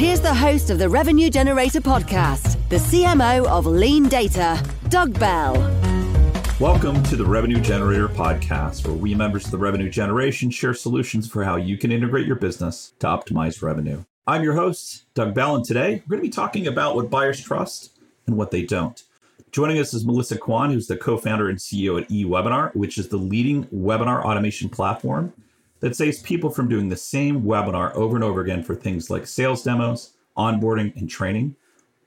Here's the host of the Revenue Generator podcast, the CMO of LeanData, Doug Bell. Welcome to the Revenue Generator podcast, where we members of the revenue generation share solutions for how you can integrate your business to optimize revenue. I'm your host, Doug Bell, and today we're going to be talking about what buyers trust and what they don't. Joining us is Melissa Kwan, who's the co founder and CEO at eWebinar, which is the leading webinar automation platform that saves people from doing the same webinar over and over again for things like sales demos, onboarding, and training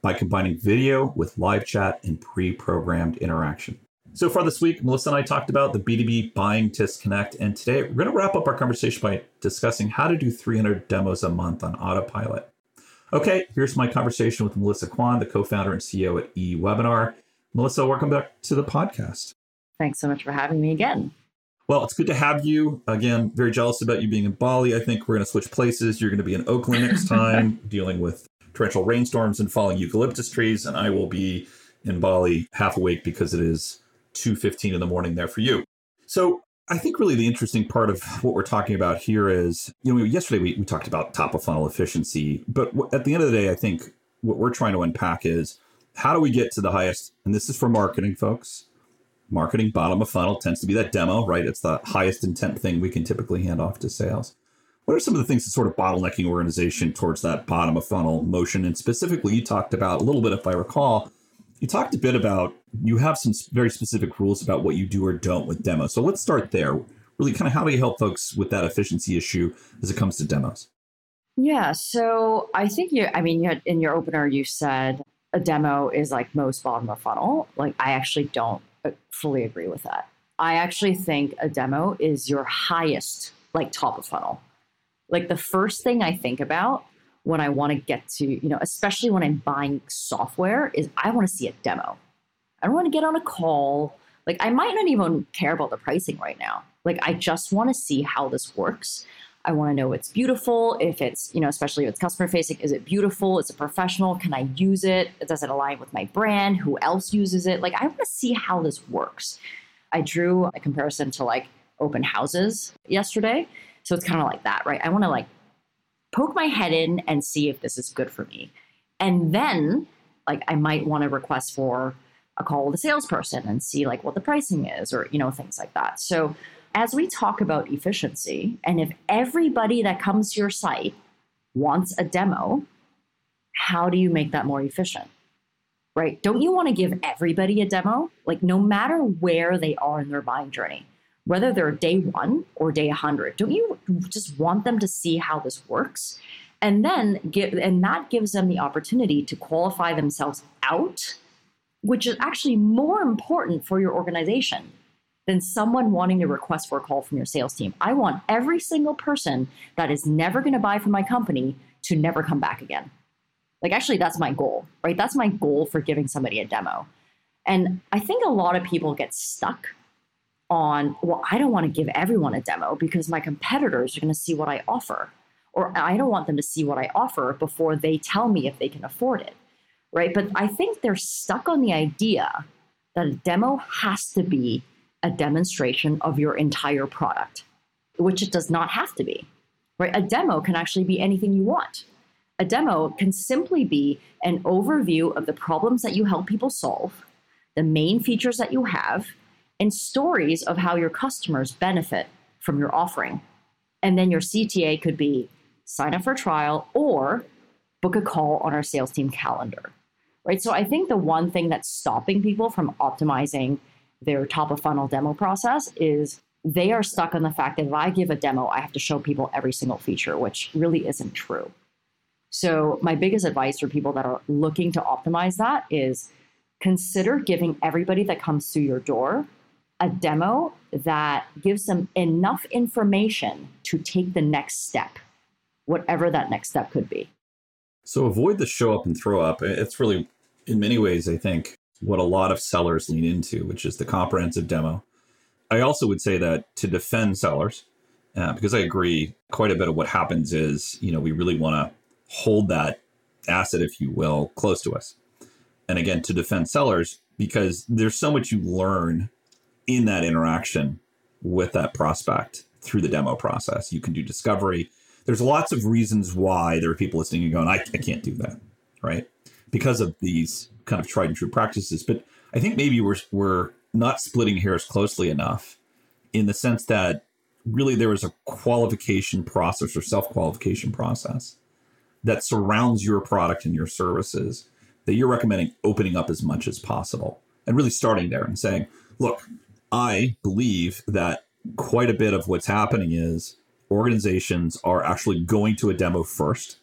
by combining video with live chat and pre programmed interaction. So far this week, Melissa and I talked about the B2B buying disconnect, and today we're going to wrap up our conversation by discussing how to do 300 demos a month on autopilot. Okay, here's my conversation with Melissa Kwan, the co founder and CEO at eWebinar. Melissa, welcome back to the podcast. Thanks so much for having me again. Well, it's good to have you. Again, very jealous about you being in Bali. I think we're going to switch places. You're going to be in Oakland next time, dealing with torrential rainstorms and falling eucalyptus trees, and I will be in Bali half awake because it is 2:15 in the morning there for you. So, I think really the interesting part of what we're talking about here is, you know, yesterday we, we talked about top of funnel efficiency, but at the end of the day, I think what we're trying to unpack is how do we get to the highest? And this is for marketing folks. Marketing bottom of funnel tends to be that demo, right? It's the highest intent thing we can typically hand off to sales. What are some of the things that sort of bottlenecking organization towards that bottom of funnel motion? And specifically, you talked about a little bit, if I recall, you talked a bit about you have some very specific rules about what you do or don't with demos. So let's start there. Really, kind of how do you help folks with that efficiency issue as it comes to demos? Yeah, so I think you, I mean, you had, in your opener, you said a demo is like most bottom of funnel. Like, I actually don't fully agree with that. I actually think a demo is your highest, like, top of funnel. Like, the first thing I think about when I want to get to, you know, especially when I'm buying software, is I want to see a demo. I don't want to get on a call. Like, I might not even care about the pricing right now. Like, I just want to see how this works. I want to know it's beautiful. If it's, you know, especially if it's customer facing, is it beautiful? Is it professional? Can I use it? Does it align with my brand? Who else uses it? Like, I want to see how this works. I drew a comparison to like open houses yesterday. So it's kind of like that, right? I want to like poke my head in and see if this is good for me. And then, like, I might want to request for a call with a salesperson and see like what the pricing is or, you know, things like that. So as we talk about efficiency, and if everybody that comes to your site wants a demo, how do you make that more efficient? Right? Don't you want to give everybody a demo? Like, no matter where they are in their buying journey, whether they're day one or day 100, don't you just want them to see how this works? And then give, and that gives them the opportunity to qualify themselves out, which is actually more important for your organization than someone wanting to request for a call from your sales team. I want every single person that is never going to buy from my company to never come back again. Like, actually, that's my goal, right? That's my goal for giving somebody a demo. And I think a lot of people get stuck on, well, I don't want to give everyone a demo because my competitors are going to see what I offer. Or I don't want them to see what I offer before they tell me if they can afford it, right? But I think they're stuck on the idea that a demo has to be a demonstration of your entire product, which it does not have to be. Right? A demo can actually be anything you want. A demo can simply be an overview of the problems that you help people solve, the main features that you have, and stories of how your customers benefit from your offering. And then your CTA could be sign up for trial or book a call on our sales team calendar. Right? So I think the one thing that's stopping people from optimizing their top of funnel demo process is they are stuck on the fact that if I give a demo, I have to show people every single feature, which really isn't true. So, my biggest advice for people that are looking to optimize that is consider giving everybody that comes through your door a demo that gives them enough information to take the next step, whatever that next step could be. So, avoid the show up and throw up. It's really, in many ways, I think, what a lot of sellers lean into, which is the comprehensive demo. I also would say that to defend sellers, uh, because I agree, quite a bit of what happens is, you know, we really want to hold that asset, if you will, close to us. And again, to defend sellers, because there's so much you learn in that interaction with that prospect through the demo process. You can do discovery. There's lots of reasons why there are people listening and going, I, I can't do that, right? Because of these kind of tried and true practices. But I think maybe we're, we're not splitting hairs closely enough in the sense that really there is a qualification process or self qualification process that surrounds your product and your services that you're recommending opening up as much as possible and really starting there and saying, look, I believe that quite a bit of what's happening is organizations are actually going to a demo first.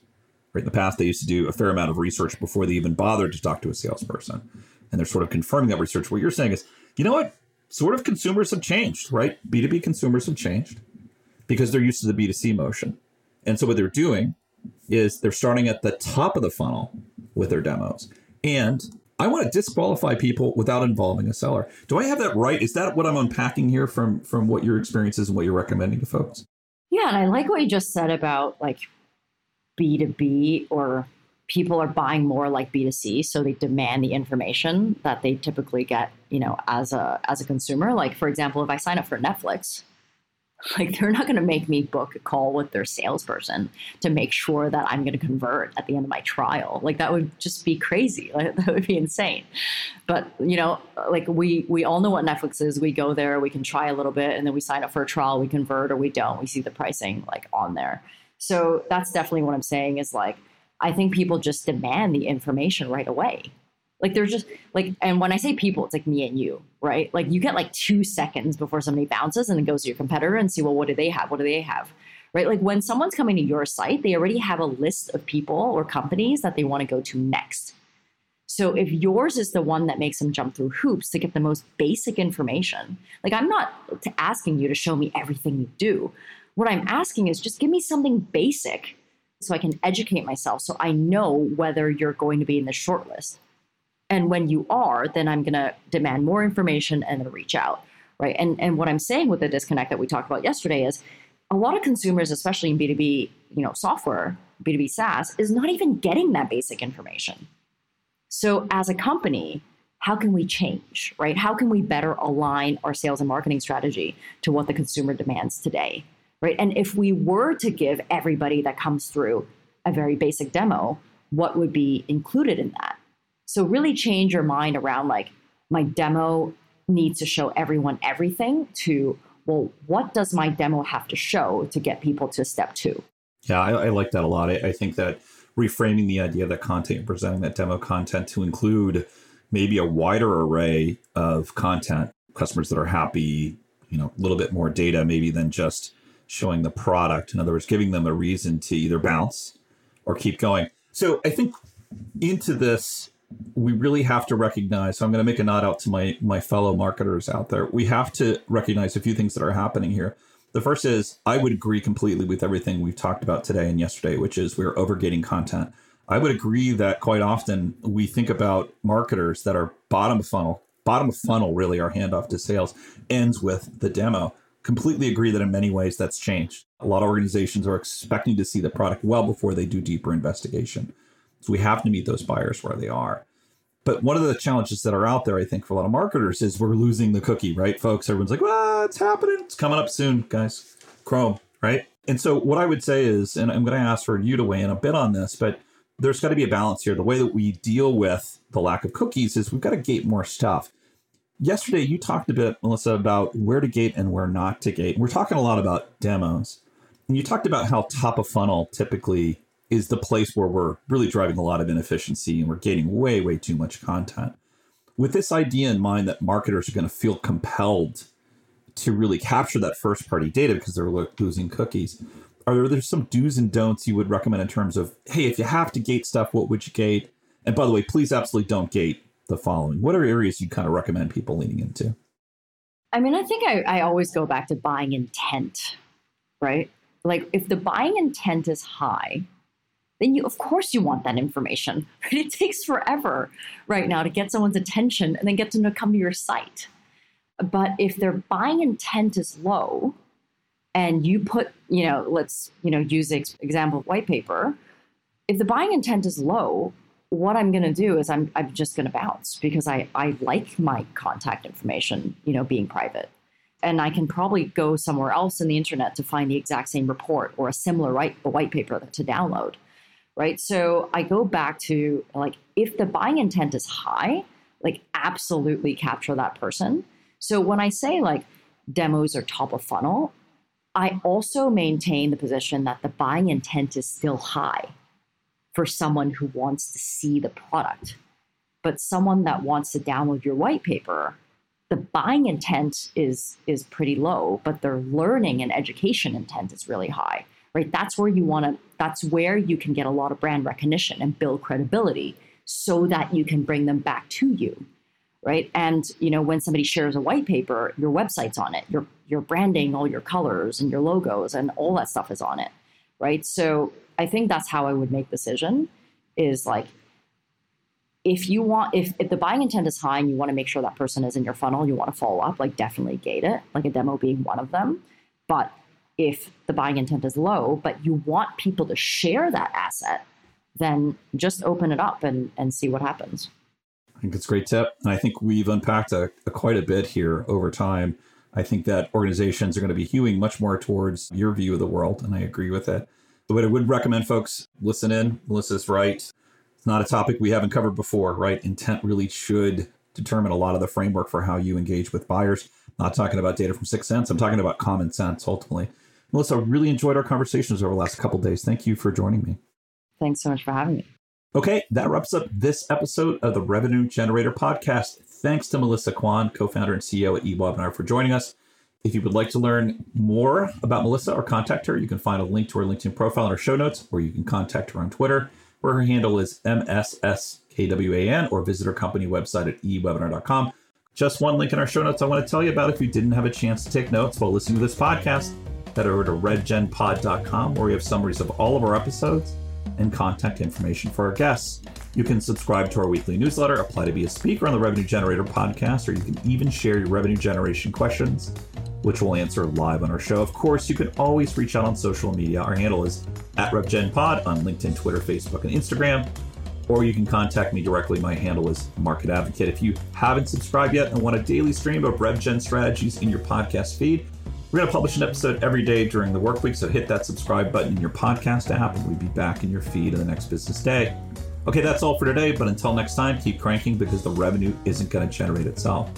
Right in the past, they used to do a fair amount of research before they even bothered to talk to a salesperson. And they're sort of confirming that research. What you're saying is, you know what? Sort of consumers have changed, right? B2B consumers have changed because they're used to the B2C motion. And so what they're doing is they're starting at the top of the funnel with their demos. And I want to disqualify people without involving a seller. Do I have that right? Is that what I'm unpacking here from from what your experience is and what you're recommending to folks? Yeah, and I like what you just said about like B2B or people are buying more like B2C, so they demand the information that they typically get, you know, as a as a consumer. Like for example, if I sign up for Netflix, like they're not going to make me book a call with their salesperson to make sure that I'm going to convert at the end of my trial. Like that would just be crazy. Like, that would be insane. But you know, like we we all know what Netflix is. We go there, we can try a little bit, and then we sign up for a trial. We convert or we don't. We see the pricing like on there. So that's definitely what I'm saying. Is like I think people just demand the information right away. Like they're just like, and when I say people, it's like me and you, right? Like you get like two seconds before somebody bounces and then goes to your competitor and see, well, what do they have? What do they have? Right? Like when someone's coming to your site, they already have a list of people or companies that they want to go to next. So if yours is the one that makes them jump through hoops to get the most basic information, like I'm not asking you to show me everything you do. What I'm asking is just give me something basic so I can educate myself so I know whether you're going to be in the shortlist. And when you are, then I'm going to demand more information and then reach out, right? And and what I'm saying with the disconnect that we talked about yesterday is a lot of consumers, especially in B2B, you know, software, B2B SaaS, is not even getting that basic information. So as a company, how can we change, right? How can we better align our sales and marketing strategy to what the consumer demands today, right? And if we were to give everybody that comes through a very basic demo, what would be included in that? So really change your mind around like my demo needs to show everyone everything to well, what does my demo have to show to get people to step two? Yeah, I, I like that a lot. I, I, think that reframing the idea of that content, and presenting that demo content to include maybe a wider array of content, customers that are happy, you know, a little bit more data maybe than just showing the product. In other words, giving them a reason to either bounce or keep going. So I think into this we really have to recognize so i'm going to make a nod out to my my fellow marketers out there we have to recognize a few things that are happening here the first is i would agree completely with everything we've talked about today and yesterday which is we're overgating content i would agree that quite often we think about marketers that are bottom of funnel bottom of funnel really our handoff to sales ends with the demo completely agree that in many ways that's changed a lot of organizations are expecting to see the product well before they do deeper investigation so we have to meet those buyers where they are. But one of the challenges that are out there, I think, for a lot of marketers is we're losing the cookie, right, folks? Everyone's like, well, it's happening. It's coming up soon, guys. Chrome, right? And so what I would say is, and I'm going to ask for you to weigh in a bit on this, but there's got to be a balance here. The way that we deal with the lack of cookies is we've got to gate more stuff. Yesterday, you talked a bit, Melissa, about where to gate and where not to gate. We're talking a lot about demos. And you talked about how top of funnel typically is the place where we're really driving a lot of inefficiency and we're getting way, way too much content. With this idea in mind that marketers are going to feel compelled to really capture that first party data because they're losing cookies. Are there some do's and don'ts you would recommend in terms of, hey, if you have to gate stuff, what would you gate? And by the way, please absolutely don't gate the following. What are areas you kind of recommend people leaning into? I mean, I think I, I always go back to buying intent, right? Like if the buying intent is high, then you of course you want that information. But It takes forever right now to get someone's attention and then get them to come to your site. But if their buying intent is low, and you put, you know, let's, you know, use the example of white paper. If the buying intent is low, what I'm going to do is I'm, I'm just going to bounce because I, I like my contact information, you know, being private. And I can probably go somewhere else in the internet to find the exact same report or a similar white, a white paper to download. Right. So I go back to like, if the buying intent is high, like absolutely capture that person. So when I say like demos are top of funnel, I also maintain the position that the buying intent is still high for someone who wants to see the product. But someone that wants to download your white paper, the buying intent is is pretty low, but their learning and education intent is really high. Right? That's where you want to that's where you can get a lot of brand recognition and build credibility so that you can bring them back to you right? And you know, when somebody shares a white paper, your website's on it. Your your branding, all your colors and your logos and all that stuff is on it, right? So I think that's how I would make decision is like if you want if, if the buying intent is high and you want to make sure that person is in your funnel, you want to follow up, like definitely gate it, like a demo being one of them. But if the buying intent is low, but you want people to share that asset, then just open it up and, and see what happens. I think it's a great tip. And I think we've unpacked a, a quite a bit here over time. I think that organizations are going to be hewing much more towards your view of the world, and I agree with it. The way I would recommend folks listen in. Melissa's right. It's not a topic we haven't covered before, right? Intent really should determine a lot of the framework for how you engage with buyers. I'm not talking about data from 6sense. I'm talking about common sense ultimately. Melissa, I really enjoyed our conversations over the last couple days. Thank you for joining me. Thanks so much for having me. Okay, that wraps up this episode of the Revenue Generator Podcast. Thanks to Melissa Kwan, co founder and CEO at eWebinar, for joining us. If you would like to learn more about Melissa or contact her, you can find a link to her LinkedIn profile in our show notes, or you can contact her on Twitter, where her handle is MSSKWAN, or visit her company website at ewebinar.com. Just one link in our show notes I want to tell you about if you didn't have a chance to take notes while listening to this podcast. Head over to revgenpod.com, where we have summaries of all of our episodes and contact information for our guests. You can subscribe to our weekly newsletter, apply to be a speaker on the Revenue Generator podcast, or you can even share your revenue generation questions, which we'll answer live on our show. Of course, you can always reach out on social media. Our handle is at RevGenPod on LinkedIn, Twitter, Facebook, and Instagram. Or you can contact me directly. My handle is Market Advocate. If you haven't subscribed yet and want a daily stream of RevGen strategies in your podcast feed, we're going to publish an episode every day during the work week, so hit that subscribe button in your podcast app, and we'll be back in your feed in the next business day. Okay, that's all for today, but until next time, keep cranking because the revenue isn't going to generate itself.